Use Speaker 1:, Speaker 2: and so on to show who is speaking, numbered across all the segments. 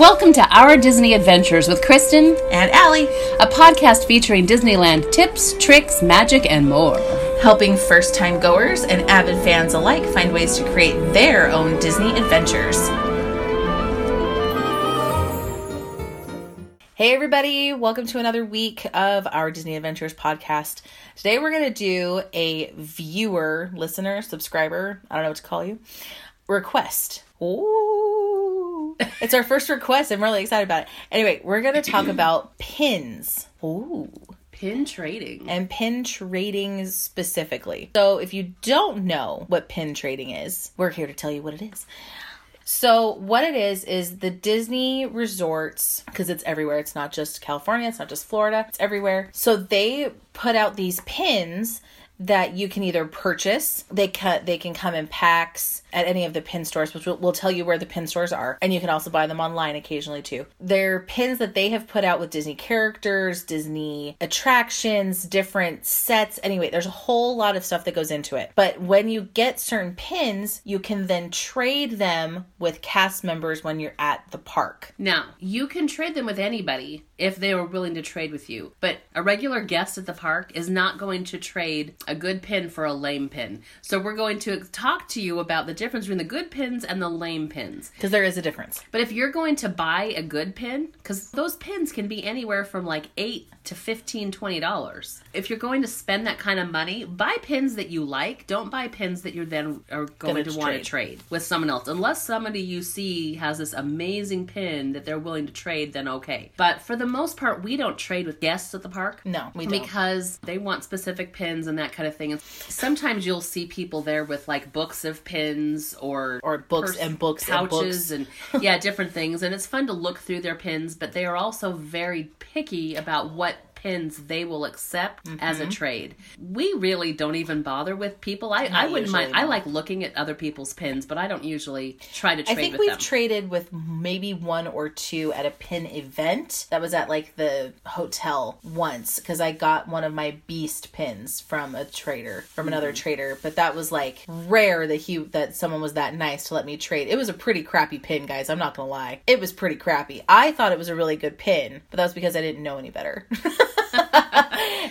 Speaker 1: Welcome to Our Disney Adventures with Kristen,
Speaker 2: and Allie,
Speaker 1: a podcast featuring Disneyland tips, tricks, magic, and more.
Speaker 2: helping first time goers and avid fans alike find ways to create their own Disney adventures. Hey, everybody, welcome to another week of our Disney Adventures podcast. Today, we're going to do a viewer, listener, subscriber, I don't know what to call you, request. Ooh, it's our first request. I'm really excited about it. Anyway, we're going to talk about pins. Ooh
Speaker 1: Pin trading.
Speaker 2: and pin trading specifically. So, if you don't know what pin trading is, we're here to tell you what it is. So, what it is is the Disney resorts, because it's everywhere. It's not just California, it's not just Florida, it's everywhere. So, they put out these pins that you can either purchase they cut they can come in packs at any of the pin stores which will, will tell you where the pin stores are and you can also buy them online occasionally too. They're pins that they have put out with disney characters disney attractions different sets. Anyway there's a whole lot of stuff that goes into it. But when you get certain pins you can then trade them with cast members when you're at the park.
Speaker 1: Now, you can trade them with anybody if they were willing to trade with you, but a regular guest at the park is not going to trade a good pin for a lame pin. So, we're going to talk to you about the difference between the good pins and the lame pins.
Speaker 2: because there is a difference
Speaker 1: But if you're going to buy a good pin, because those pins can be anywhere from like eight to fifteen, twenty dollars. If you're going to spend that kind of money, buy pins that you like. Don't buy pins that you're then are going
Speaker 2: Gonna
Speaker 1: to want to
Speaker 2: trade.
Speaker 1: with someone else. Unless somebody you see has this amazing pin that they're willing to trade, then okay. But for the most part, we don't trade with guests at the park.
Speaker 2: No, we don't.
Speaker 1: because they want specific pins and that kind of thing. And sometimes you'll see people there with like books of pins or
Speaker 2: Or books and books and
Speaker 1: pouches and, yeah, different things. And it's fun to look through their pins, but they are also very picky about what pins they will accept as
Speaker 2: Mm-hmm.
Speaker 1: a trade. We really don't even bother with people. I, I wouldn't mind. I like looking at other people's pins, but I don't usually try to trade
Speaker 2: I
Speaker 1: think
Speaker 2: we've
Speaker 1: them.
Speaker 2: traded with maybe one or two at a pin event that was at like the hotel once because I got one of my beast pins from a trader from another
Speaker 1: Mm-hmm.
Speaker 2: trader, but that was like rare that he that someone was that nice to let me trade. It was a pretty crappy pin, guys. I'm not gonna lie, it was pretty crappy. I thought it was a really good pin, but that was because I didn't know any better.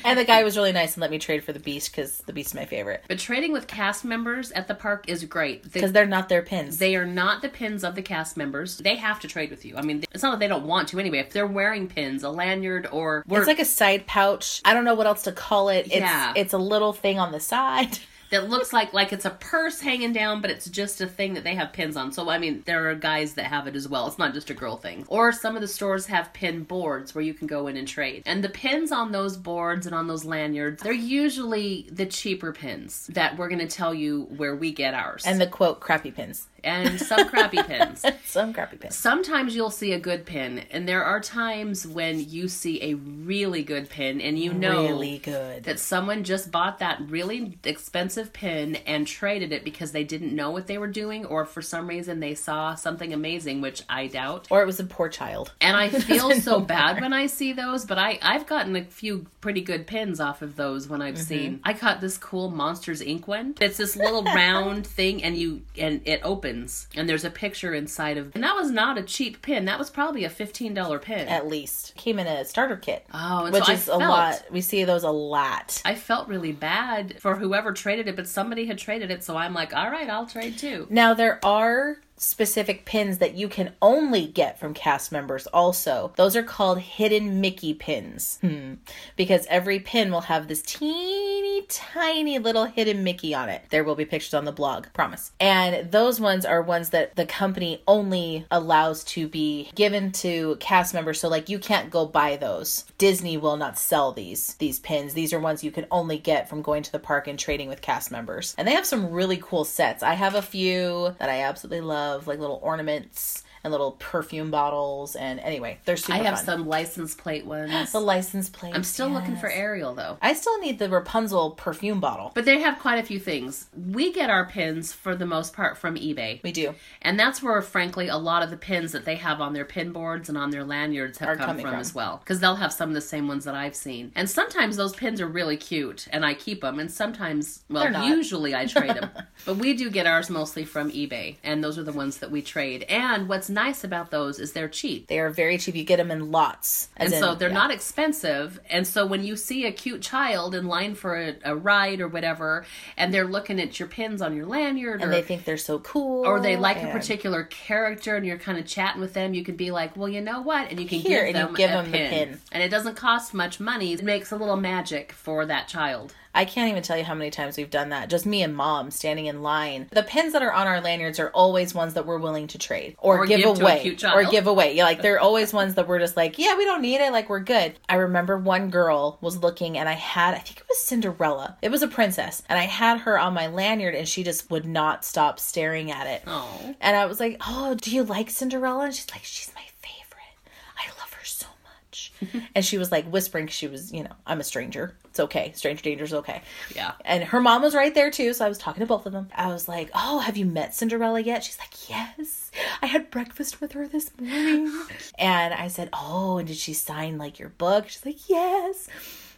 Speaker 2: and the guy was really nice and let me trade for the beast because the beast is my favorite
Speaker 1: but trading with cast members at the park is great.
Speaker 2: Because they're not their pins.
Speaker 1: They are not the pins of the cast members. They have to trade with you. I mean, it's not that they don't want to anyway. If they're wearing pins, a lanyard, or
Speaker 2: It's like a side pouch. I don't know what else to call it. It's
Speaker 1: Yeah.
Speaker 2: it's a little thing on the side.
Speaker 1: that looks like like it's a purse hanging down, but it's just a thing that they have pins on. So I mean, there are guys that have it as well. It's not just a girl thing. Or some of the stores have pin boards where you can go in and trade. And the pins on those boards and on those lanyards, they're usually the cheaper pins that we're going to tell you where we get ours.
Speaker 2: And the quote crappy pins.
Speaker 1: and some crappy pins.
Speaker 2: Some crappy pins.
Speaker 1: Sometimes you'll see a good pin, and there are times when you see a really good pin, and you know
Speaker 2: really good.
Speaker 1: that someone just bought that really expensive pin and traded it because they didn't know what they were doing, or for some reason they saw something amazing, which I doubt.
Speaker 2: Or it was a poor child.
Speaker 1: And I feel so bad when I see those, but I I've gotten a few pretty good pins off of those when I've
Speaker 2: Mm-hmm.
Speaker 1: seen. I got this cool Monsters Inc one. It's this little round thing, and you and it opens, and there's a picture inside of. And that was not a cheap pin. That was probably a fifteen dollar pin.
Speaker 2: At least came in a starter kit,
Speaker 1: oh,
Speaker 2: which
Speaker 1: so
Speaker 2: is a lot. We see those a lot.
Speaker 1: I felt really bad for whoever traded but somebody had traded it, so I'm like, all right, I'll trade too.
Speaker 2: Now there are specific pins that you can only get from cast members also. Those are called hidden Mickey pins. Hmm. Because every pin will have this teeny tiny little hidden Mickey on it. There will be pictures on the blog, promise. And those ones are ones that the company only allows to be given to cast members. So like you can't go buy those. Disney will not sell these these pins. These are ones you can only get from going to the park and trading with cast members. And they have some really cool sets. I have a few that I absolutely love, like little ornaments and little perfume bottles. And anyway, they're super
Speaker 1: I have
Speaker 2: fun.
Speaker 1: some license plate ones.
Speaker 2: the license plate.
Speaker 1: I'm still looking for Ariel though.
Speaker 2: I still need the Rapunzel perfume bottle.
Speaker 1: But they have quite a few things. We get our pins for the most part from eBay.
Speaker 2: We do.
Speaker 1: And that's where, frankly, a lot of the pins that they have on their pin boards and on their lanyards have
Speaker 2: Are
Speaker 1: come from,
Speaker 2: from.
Speaker 1: as well. Because they'll have some of the same ones that I've seen. And sometimes those pins are really cute, and I keep them. And sometimes, well, usually I trade them. but we do get ours mostly from eBay, and those are the ones that we trade. And what's what's nice about those is they're cheap.
Speaker 2: They are very cheap. You get them in lots.
Speaker 1: And
Speaker 2: as
Speaker 1: so they're
Speaker 2: yeah.
Speaker 1: not expensive. And so when you see a cute child in line for a, a ride or whatever, and they're looking at your pins on your lanyard,
Speaker 2: And
Speaker 1: or
Speaker 2: they think they're so cool.
Speaker 1: or they like a particular character and you're kind of chatting with them, you can be like, well, you know what? And you can
Speaker 2: Here,
Speaker 1: give
Speaker 2: and you
Speaker 1: them
Speaker 2: give
Speaker 1: a
Speaker 2: them the
Speaker 1: pin.
Speaker 2: pin.
Speaker 1: And it doesn't cost much money. It makes a little magic for that child.
Speaker 2: I can't even tell you how many times we've done that. Just me and mom standing in line. The pins that are on our lanyards are always ones that we're willing to trade or,
Speaker 1: Or
Speaker 2: give,
Speaker 1: give
Speaker 2: away. Or give away. Yeah, like they're always ones that we're just like, yeah, we don't need it. Like we're good. I remember one girl was looking and I had, I think it was Cinderella. It was a princess. And I had her on my lanyard and she just would not stop staring at it.
Speaker 1: Oh.
Speaker 2: And I was like, oh, do you like Cinderella? And she's like, she's my favorite. I love her so much. and she was like whispering. she was, you know, I'm a stranger. It's okay. Stranger danger is okay.
Speaker 1: Yeah.
Speaker 2: And her mom was right there too, so I was talking to both of them. I was like, "Oh, have you met Cinderella yet?" She's like, "Yes. I had breakfast with her this morning." and I said, "Oh, and did she sign like your book?" She's like, "Yes."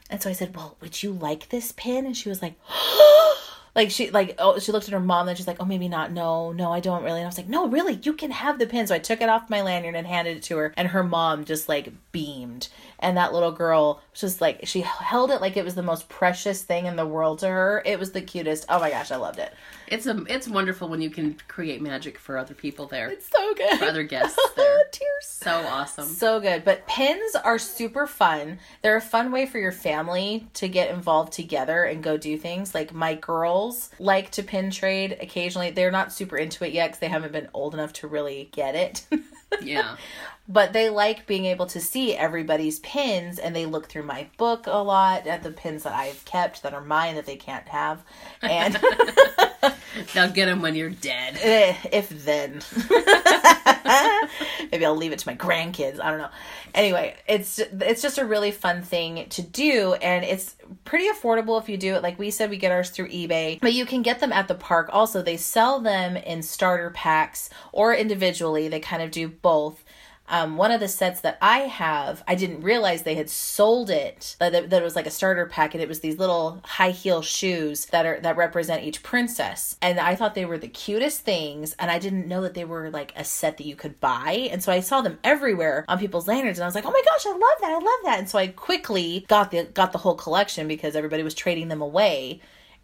Speaker 2: And so I said, "Well, would you like this pin?" And she was like, oh, like she like oh she looked at her mom and she's like, "Oh, maybe not. No, no, I don't really." And I was like, "No, really. You can have the pin." So I took it off my lanyard and handed it to her, and her mom just like beamed. And that little girl just like she held it like it was the most precious thing in the world to her. It was the cutest. Oh my gosh, I loved it.
Speaker 1: It's a it's wonderful when you can create magic for other people there.
Speaker 2: It's so good.
Speaker 1: For other guests there.
Speaker 2: Tears.
Speaker 1: So awesome.
Speaker 2: So good. But pins are super fun. They're a fun way for your family to get involved together and go do things. Like my girls like to pin trade occasionally. They're not super into it yet because they haven't been old enough to really get it.
Speaker 1: Yeah.
Speaker 2: but they like being able to see everybody's pins and they look through my book a lot at the pins that I've kept that are mine that they can't have. And
Speaker 1: They'll get them when you're dead.
Speaker 2: Eh, if then. Maybe i'll leave it to my grandkids i don't know. Anyway it's it's just a really fun thing to do and it's pretty affordable if you do it. Like we said we get ours through ebay but you can get them at the park also. They sell them in starter packs or individually. They kind of do both um, one of the sets that I have, I didn't realize they had sold it. That, that it was like a starter pack, and it was these little high heel shoes that are that represent each princess. And I thought they were the cutest things, and I didn't know that they were like a set that you could buy. And so I saw them everywhere on people's lanyards, and I was like, oh my gosh, I love that, I love that. And so I quickly got the got the whole collection because everybody was trading them away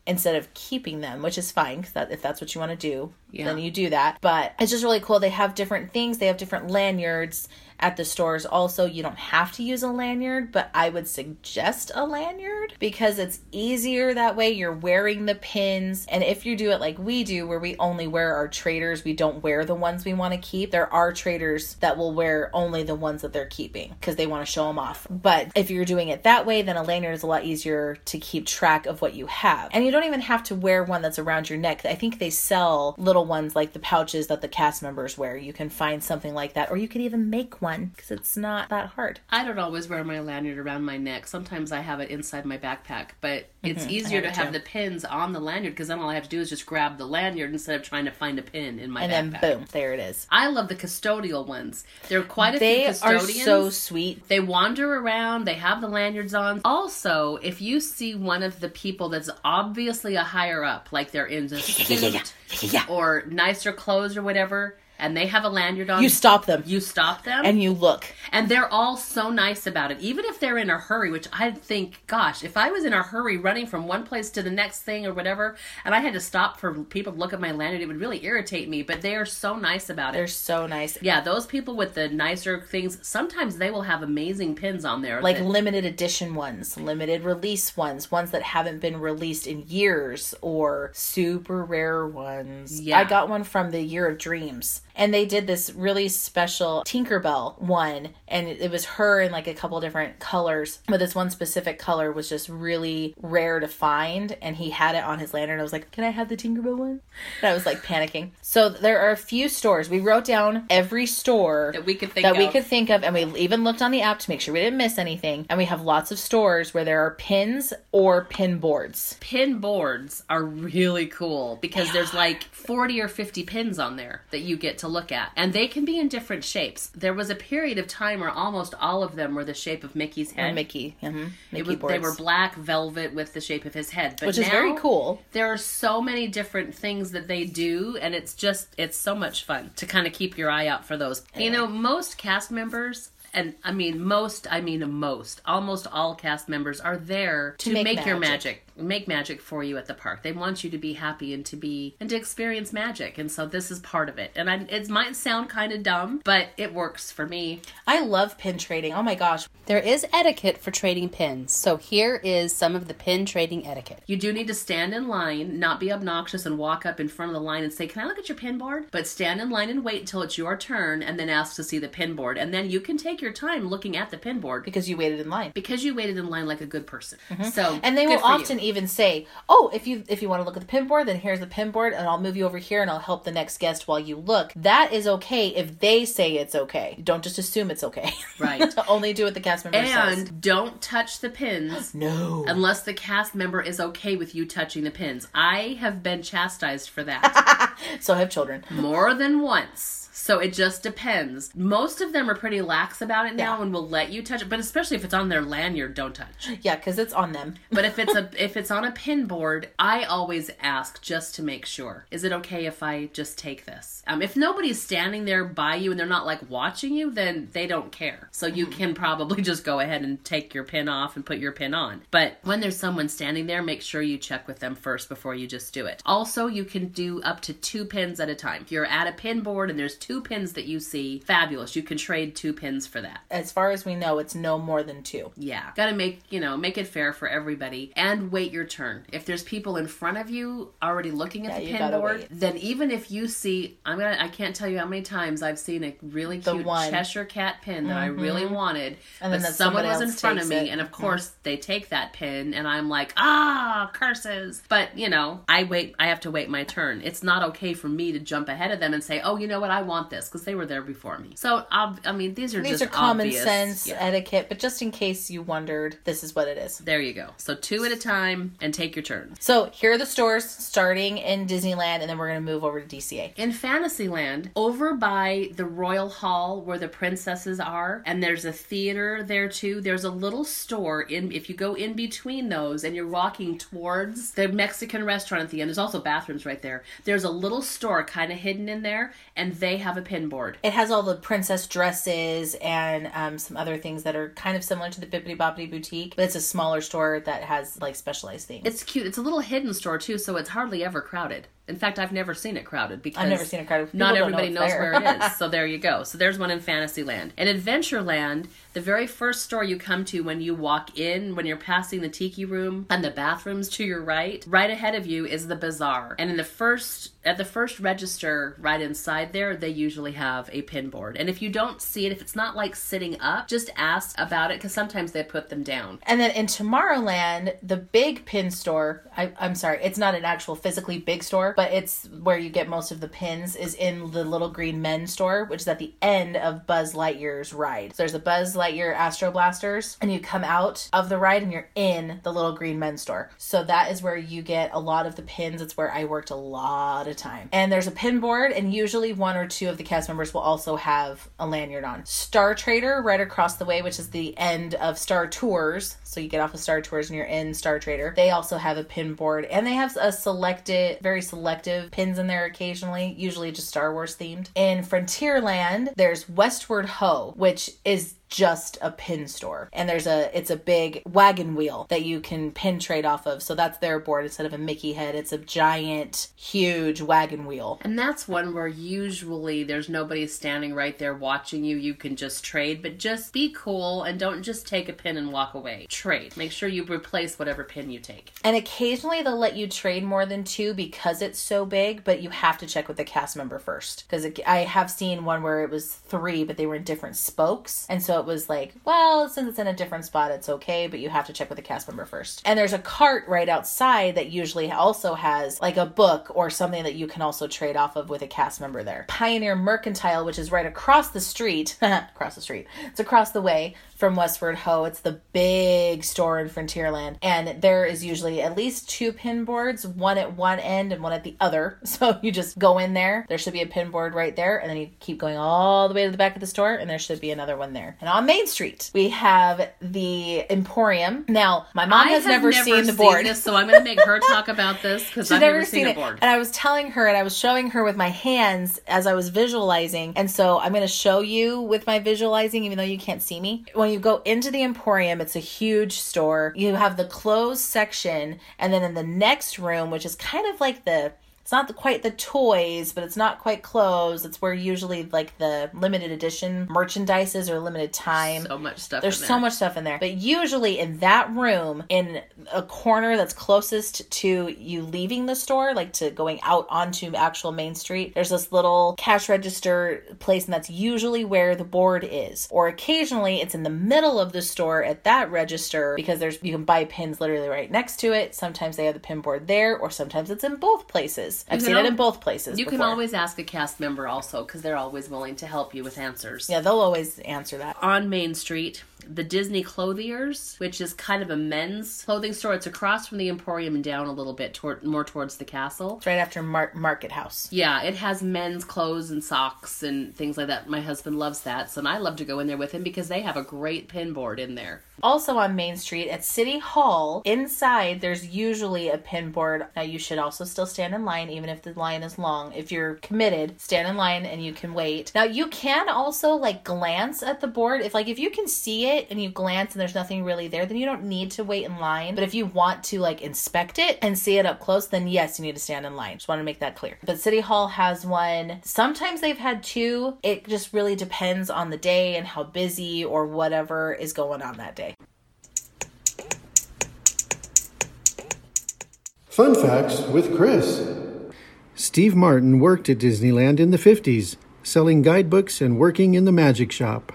Speaker 2: instead of keeping them, which is fine because that, if that's what you want to do,
Speaker 1: Yeah.
Speaker 2: then you do that. But it's just really cool. They have different things. They have different lanyards at the stores. Also, you don't have to use a lanyard, but I would suggest a lanyard because it's easier that way. You're wearing the pins, and if you do it like we do, where we only wear our traders, we don't wear the ones we want to keep. There are traders that will wear only the ones that they're keeping because they want to show them off. But if you're doing it that way, then a lanyard is a lot easier to keep track of what you have. And you don't even have to wear one that's around your neck. I think they sell little ones like the pouches that the cast members wear. You can find something like that, or you could even make one because it's not that hard.
Speaker 1: I don't always wear my lanyard around my neck. Sometimes I have it inside my backpack, but it's mm-hmm. easier to
Speaker 2: have it
Speaker 1: have
Speaker 2: too.
Speaker 1: the pins on the lanyard because then all I have to do is just grab the lanyard instead of trying to find a pin in my
Speaker 2: And
Speaker 1: backpack.
Speaker 2: then boom, there it is.
Speaker 1: I love the custodial ones. There are quite a
Speaker 2: They
Speaker 1: few
Speaker 2: are so sweet.
Speaker 1: They wander around, they have the lanyards on. Also, if you see one of the people that's obviously a higher up, like they're in a suit
Speaker 2: Yeah.
Speaker 1: or nicer clothes or whatever, and they have a lanyard on,
Speaker 2: You stop them
Speaker 1: you stop them.
Speaker 2: and you look.
Speaker 1: And they're all so nice about it, even if they're in a hurry, which I think, gosh, if I was in a hurry running from one place to the next thing or whatever, and I had to stop for people to look at my lanyard, it would really irritate me. But they are so nice about it.
Speaker 2: They're so nice.
Speaker 1: yeah, those people with the nicer things, sometimes they will have amazing pins on there.
Speaker 2: Like
Speaker 1: that-
Speaker 2: limited edition ones, limited release ones, ones that haven't been released in years, or super rare ones.
Speaker 1: Yeah.
Speaker 2: I got one from the Year of Dreams, and they did this really special Tinkerbell one, and it was her in like a couple different colors, but this one specific color was just really rare to find, and he had it on his lantern. I was like, "Can I have the Tinkerbell one?" And I was like panicking. So there are a few stores. We wrote down every store
Speaker 1: that we could think
Speaker 2: that we could think of and we even looked on the app to make sure we didn't miss anything and we have lots of stores where there are pins or pin boards
Speaker 1: pin boards are really cool because there's like 40 or 50 pins on there that you get to to look at. And they can be in different shapes. There was a period of time where almost all of them were the shape of Mickey's head.
Speaker 2: And Mickey. hmm Mickey
Speaker 1: was, they were black velvet with the shape of his head. But
Speaker 2: which is very cool.
Speaker 1: There are so many different things that they do, and it's just it's so much fun to kind of keep your eye out for those. You know, most cast members. And I mean, most, I mean, most, almost all cast members are there to,
Speaker 2: make
Speaker 1: make, your
Speaker 2: magic.
Speaker 1: magic, make magic for you at the park. They want you to be happy and to be, and to experience magic. And so this is part of it. And I, it might sound kind of dumb, but it works for me.
Speaker 2: I love pin trading. Oh my gosh.
Speaker 3: There is etiquette for trading pins, so here is some of the pin trading etiquette.
Speaker 1: You do need to stand in line, not be obnoxious and walk up in front of the line and say, Can I look at your pin board? But stand in line and wait until it's your turn and then ask to see the pin board. And then you can take your time looking at the pin board
Speaker 2: Because you waited in line.
Speaker 1: because you waited in line like a good person. Mm-hmm. So
Speaker 2: And they will
Speaker 1: for you.
Speaker 2: often even say, "Oh, if you if you want to look at the pin board, then here's the pin board, and I'll move you over here, and I'll help the next guest while you look." That is okay if they say it's okay. Don't just assume it's okay.
Speaker 1: Right.
Speaker 2: Only do what the cast member says.
Speaker 1: And don't touch the pins
Speaker 2: No.
Speaker 1: unless the cast member is okay with you touching the pins. I have been chastised for that.
Speaker 2: So have children.
Speaker 1: more than once. So it just depends. Most of them are pretty lax about it now
Speaker 2: Yeah.
Speaker 1: and will let you touch it, but especially if it's on their lanyard, don't touch.
Speaker 2: Yeah, because it's on them.
Speaker 1: But if it's a if it's on a pin board, I always ask just to make sure. Is it okay if I just take this? Um, if nobody's standing there by you and they're not like watching you, then they don't care. So you can probably just go ahead and take your pin off and put your pin on. But when there's someone standing there, make sure you check with them first before you just do it. Also, you can do up to two pins at a time. If you're at a pin board and there's two pins that you see, fabulous. You can trade two pins for that.
Speaker 2: As far as we know, it's no more than two.
Speaker 1: Yeah. Got to make, you know, make it fair for everybody and wait your turn. If there's people in front of you already looking at
Speaker 2: Yeah,
Speaker 1: the pin board,
Speaker 2: wait.
Speaker 1: then even if you see, I'm going to, I can't tell you how many times I've seen a really cute.
Speaker 2: Mm-hmm.
Speaker 1: Cheshire cat pin that I really wanted.
Speaker 2: And
Speaker 1: but someone was in front of me.
Speaker 2: it. Mm-hmm.
Speaker 1: And of course, they take that pin and I'm like, ah, curses. But, you know, I wait, I have to wait my turn. It's not okay for me to jump ahead of them and say, oh, you know what, I want this because they were there before me. So, ob- I mean, these are
Speaker 2: These
Speaker 1: just
Speaker 2: are common
Speaker 1: obvious.
Speaker 2: sense
Speaker 1: Yeah.
Speaker 2: etiquette, but just in case you wondered, this is what it is.
Speaker 1: There you go. So two at a time and take your turn.
Speaker 2: So here are the stores starting in Disneyland, and then we're going to move over to DCA.
Speaker 1: In Fantasyland, over by the Royal Hall where the princesses are, and there's a theater there too, there's a little store in if you go in between those and you're walking towards the Mexican restaurant at the end, there's also bathrooms right there. There's a little store kind of hidden in there, and they have a pin board.
Speaker 2: It has all the princess dresses and um, some other things that are kind of similar to the Bibbidi Bobbidi Boutique, but it's a smaller store that has like specialized things.
Speaker 1: It's cute. It's a little hidden store too, so it's hardly ever crowded. In fact, I've never seen it crowded because
Speaker 2: I've never seen it crowded.
Speaker 1: Not
Speaker 2: People don't
Speaker 1: everybody
Speaker 2: it's
Speaker 1: knows
Speaker 2: there.
Speaker 1: where it is. So there you go. So there's one in Fantasyland. In Adventureland, the very first store you come to when you walk in, when you're passing the tiki room and the bathrooms to your right, right ahead of you is the bazaar. And in the first at the first register right inside there, they usually have a pin board. And if you don't see it, if it's not like sitting up, just ask about it because sometimes they put them down.
Speaker 2: And then in Tomorrowland, the big pin store, I, I'm sorry, it's not an actual physically big store, but it's where you get most of the pins, is in the Little Green Men store, which is at the end of Buzz Lightyear's ride. So there's a Buzz Lightyear Astro Blasters, and you come out of the ride and you're in the Little Green Men store. So that is where you get a lot of the pins. It's where I worked a lot of time. And there's a pin board, and usually one or two of the cast members will also have a lanyard on. Star Trader, right across the way, which is the end of Star Tours. So you get off of Star Tours and you're in Star Trader. They also have a pin board, and they have a selected, very selective pins in there occasionally, usually just Star Wars themed. In Frontierland, there's Westward Ho, which is just a pin store and there's a it's a big wagon wheel that you can pin trade off of so that's their board instead of a mickey head it's a giant huge wagon wheel
Speaker 1: And that's one where usually there's nobody standing right there watching you. You can just trade, but just be cool and don't just take a pin and walk away. Trade. Make sure you replace whatever pin you take.
Speaker 2: and occasionally they'll let you trade more than two because it's so big but you have to check with the cast member first because i have seen one where it was three but they were in different spokes and so It was like, well, since it's in a different spot, it's okay, but you have to check with the cast member first. And there's a cart right outside that usually also has like a book or something that you can also trade off of with a cast member there. Pioneer Mercantile, which is right across the street, across the street, it's across the way from Westward Ho. It's the big store in Frontierland. And there is usually at least two pin boards, one at one end and one at the other. So you just go in there. There should be a pin board right there. And then you keep going all the way to the back of the store and there should be another one there. And on Main Street, we have the Emporium. Now, my mom
Speaker 1: I
Speaker 2: has
Speaker 1: have
Speaker 2: never, seen the board.
Speaker 1: this, so I'm going to make her talk about this because I've
Speaker 2: never
Speaker 1: never
Speaker 2: seen
Speaker 1: a
Speaker 2: it.
Speaker 1: board.
Speaker 2: And I was telling her and I was showing her with my hands as I was visualizing. And so I'm going to show you with my visualizing, even though you can't see me. When you go into the Emporium, it's a huge store. You have the clothes section. And then in the next room, which is kind of like the it's not quite the toys, but it's not quite clothes. It's where usually like the limited edition merchandises or limited time.
Speaker 1: So much stuff.
Speaker 2: There's
Speaker 1: in
Speaker 2: so much stuff in there. But usually in that room, in a corner that's closest to you leaving the store, like to going out onto actual Main Street, there's this little cash register place, and that's usually where the board is. Or occasionally it's in the middle of the store at that register because there's you can buy pins literally right next to it. Sometimes they have the pin board there, or sometimes it's in both places. I've
Speaker 1: can
Speaker 2: seen it in both places.
Speaker 1: You can always ask a cast member also because they're always willing to help you with answers.
Speaker 2: Yeah, they'll always answer that.
Speaker 1: On Main Street, the Disney Clothiers, which is kind of a men's clothing store. It's across from the Emporium and down a little bit toward more towards the castle.
Speaker 2: It's right after Mar- Market House.
Speaker 1: Yeah, it has men's clothes and socks and things like that. My husband loves that, so I love to go in there with him because they have a great pin board in there.
Speaker 2: Also on Main Street at City Hall, inside there's usually a pin board. Now you should also still stand in line, even if the line is long. If you're committed, stand in line and you can wait. Now you can also like glance at the board. If like if you can see it and you glance and there's nothing really there, then you don't need to wait in line. But if you want to like inspect it and see it up close, then yes, you need to stand in line. Just want to make that clear. But City Hall has one. Sometimes they've had two. It just really depends on the day and how busy or whatever is going on that day.
Speaker 4: Fun facts with Chris. Steve Martin worked at Disneyland in the 50s, selling guidebooks and working in the magic shop.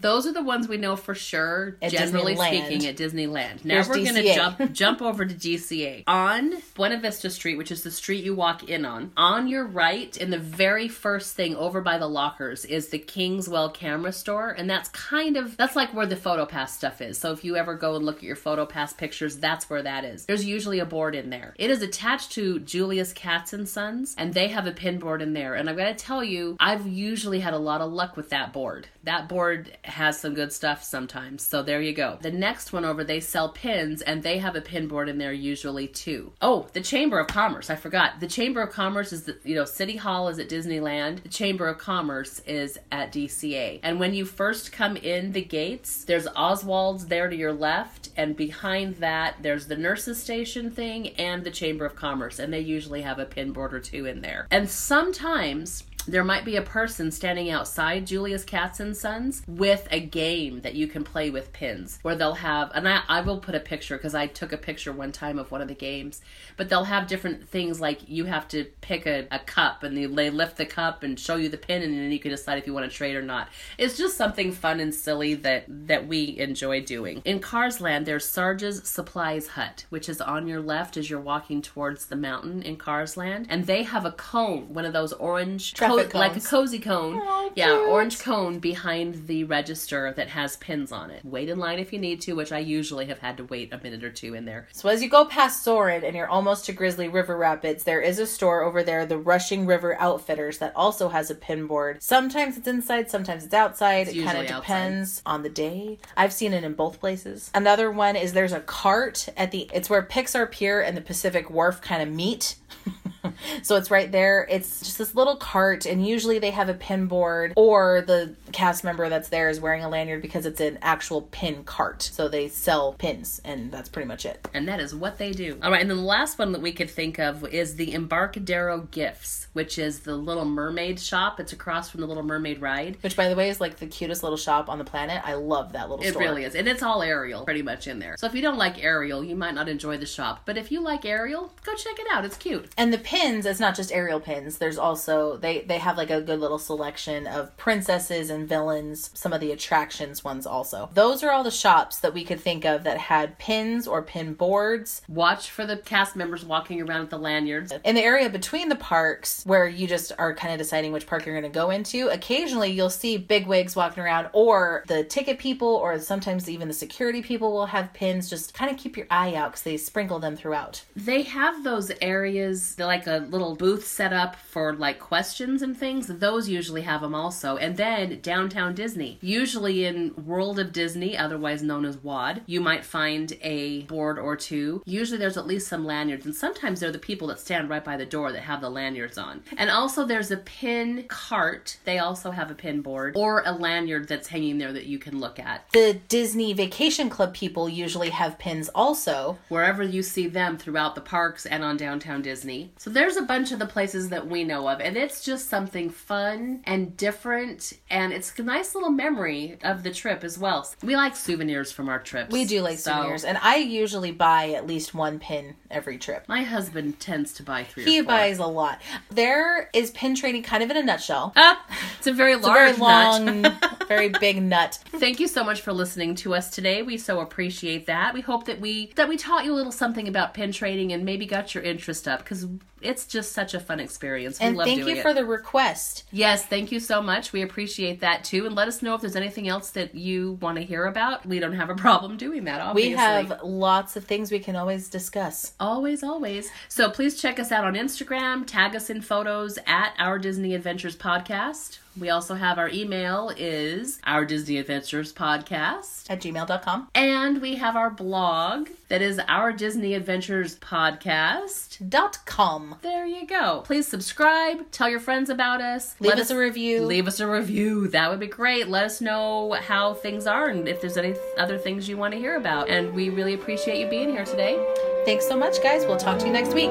Speaker 1: Those are the ones we know for sure,
Speaker 2: At
Speaker 1: generally
Speaker 2: Disneyland.
Speaker 1: speaking, at Disneyland. Now
Speaker 2: Here's
Speaker 1: we're going to jump jump over to DCA. On Buena Vista Street, which is the street you walk in on, on your right, in the very first thing over by the lockers, is the Kingswell Camera Store, and that's kind of that's like where the PhotoPass stuff is. So if you ever go and look at your PhotoPass pictures, that's where that is. There's usually a board in there. It is attached to Julius Katz and Sons, and they have a pin board in there. And I've got to tell you, I've usually had a lot of luck with that board. That board has some good stuff sometimes. So there you go. The next one over, they sell pins and they have a pin board in there usually too. Oh, the Chamber of Commerce. I forgot. The Chamber of Commerce is the, you know, City Hall is at Disneyland. The Chamber of Commerce is at DCA. And when you first come in the gates, there's Oswald's there to your left. And behind that, there's the nurses station thing and the Chamber of Commerce. And they usually have a pin board or two in there. And sometimes there might be a person standing outside Julius Katz and Sons with a game that you can play with pins where they'll have and I, I will put a picture because I took a picture one time of one of the games but they'll have different things like you have to pick a, a cup and they, lift the cup and show you the pin and then you can decide if you want to trade or not. It's just something fun and silly that that we enjoy doing. In Cars Land there's Sarge's Surplus Hut which is on your left as you're walking towards the mountain in Cars Land and they have a cone one of those orange
Speaker 2: Traffic
Speaker 1: like a cozy cone.
Speaker 2: Oh,
Speaker 1: yeah,
Speaker 2: cute.
Speaker 1: orange cone behind the register that has pins on it. Wait in line if you need to, which I usually have had to wait a minute or two in there.
Speaker 2: So as you go past Soarin' and you're almost to Grizzly River Rapids, there is a store over there, the Rushing River Outfitters, that also has a pin board. Sometimes it's inside, sometimes it's outside.
Speaker 1: It's
Speaker 2: it kind of depends on the day. I've seen it in both places. Another one is there's a cart at the it's where Pixar Pier and the Pacific Wharf kind of meet. so it's right there. It's just this little cart, and usually they have a pin board, or the cast member that's there is wearing a lanyard because it's an actual pin cart. So they sell pins, and that's pretty much it.
Speaker 1: And that is what they do. All right, and then the last one that we could think of is the Embarcadero Gifts, which is the Little Mermaid shop. It's across from the Little Mermaid ride.
Speaker 2: Which, by the way, is like the cutest little shop on the planet. I love that little
Speaker 1: It
Speaker 2: store.
Speaker 1: really is. And it's all Ariel pretty much in there. So if you don't like Ariel, you might not enjoy the shop. But if you like Ariel, go check it out. It's cute.
Speaker 2: And the pins, it's not just Ariel pins. There's also they they have like a good little selection of princesses and villains. Some of the attractions ones also. Those are all the shops that we could think of that had pins or pin boards.
Speaker 1: Watch for the cast members walking around with the lanyards.
Speaker 2: In the area between the parks, where you just are kind of deciding which park you're going to go into, occasionally you'll see big wigs walking around, or the ticket people, or sometimes even the security people will have pins. Just kind of keep your eye out because they sprinkle them throughout.
Speaker 1: They have those areas, they're like a little booth set up for like questions and things. Those usually have them also. And then downtown Disney, usually in World of Disney, otherwise known as WAD, you might find a board or two. Usually there's at least some lanyards, and sometimes they're the people that stand right by the door that have the lanyards on. And also there's a pin cart. They also have a pin board or a lanyard that's hanging there that you can look at.
Speaker 2: The Disney Vacation Club people usually have pins also.
Speaker 1: Wherever you see them throughout the parks and on downtown Disney. So there's a bunch of the places that we know of, and it's just something fun and different, and it's a nice little memory of the trip as well. We like souvenirs from our trips.
Speaker 2: We do like
Speaker 1: So,
Speaker 2: souvenirs, and I usually buy at least one pin every trip.
Speaker 1: My husband tends to buy three.
Speaker 2: He
Speaker 1: or four.
Speaker 2: buys a lot. There is pin trading kind of in a nutshell.
Speaker 1: Ah, it's a very
Speaker 2: It's a
Speaker 1: large
Speaker 2: very long, very big nut.
Speaker 1: Thank you so much for listening to us today. We so appreciate that. We hope that we that we taught you a little something about pin trading and maybe got your interest up because it's just such a fun experience. We
Speaker 2: And thank you
Speaker 1: it.
Speaker 2: for the request.
Speaker 1: Yes, thank you so much. We appreciate that too. And let us know if there's anything else that you want to hear about. We don't have a problem doing that, obviously.
Speaker 2: We have lots of things we can always discuss.
Speaker 1: Always, always. So please check us out on Instagram, tag us in photos at Our Disney Adventures Podcast. We also have our email is Our Disney Adventures Podcast.
Speaker 2: At gmail.com.
Speaker 1: And we have our blog that is Our Disney Adventures Podcast.
Speaker 2: Dot com.
Speaker 1: There you go. Please subscribe, tell your friends about us.
Speaker 2: Leave
Speaker 1: Let
Speaker 2: us a review.
Speaker 1: Leave us a review. That would be great. Let us know how things are and if there's any other things you want to hear about. And we really appreciate you being here today.
Speaker 2: Thanks so much, guys. We'll talk to you next week.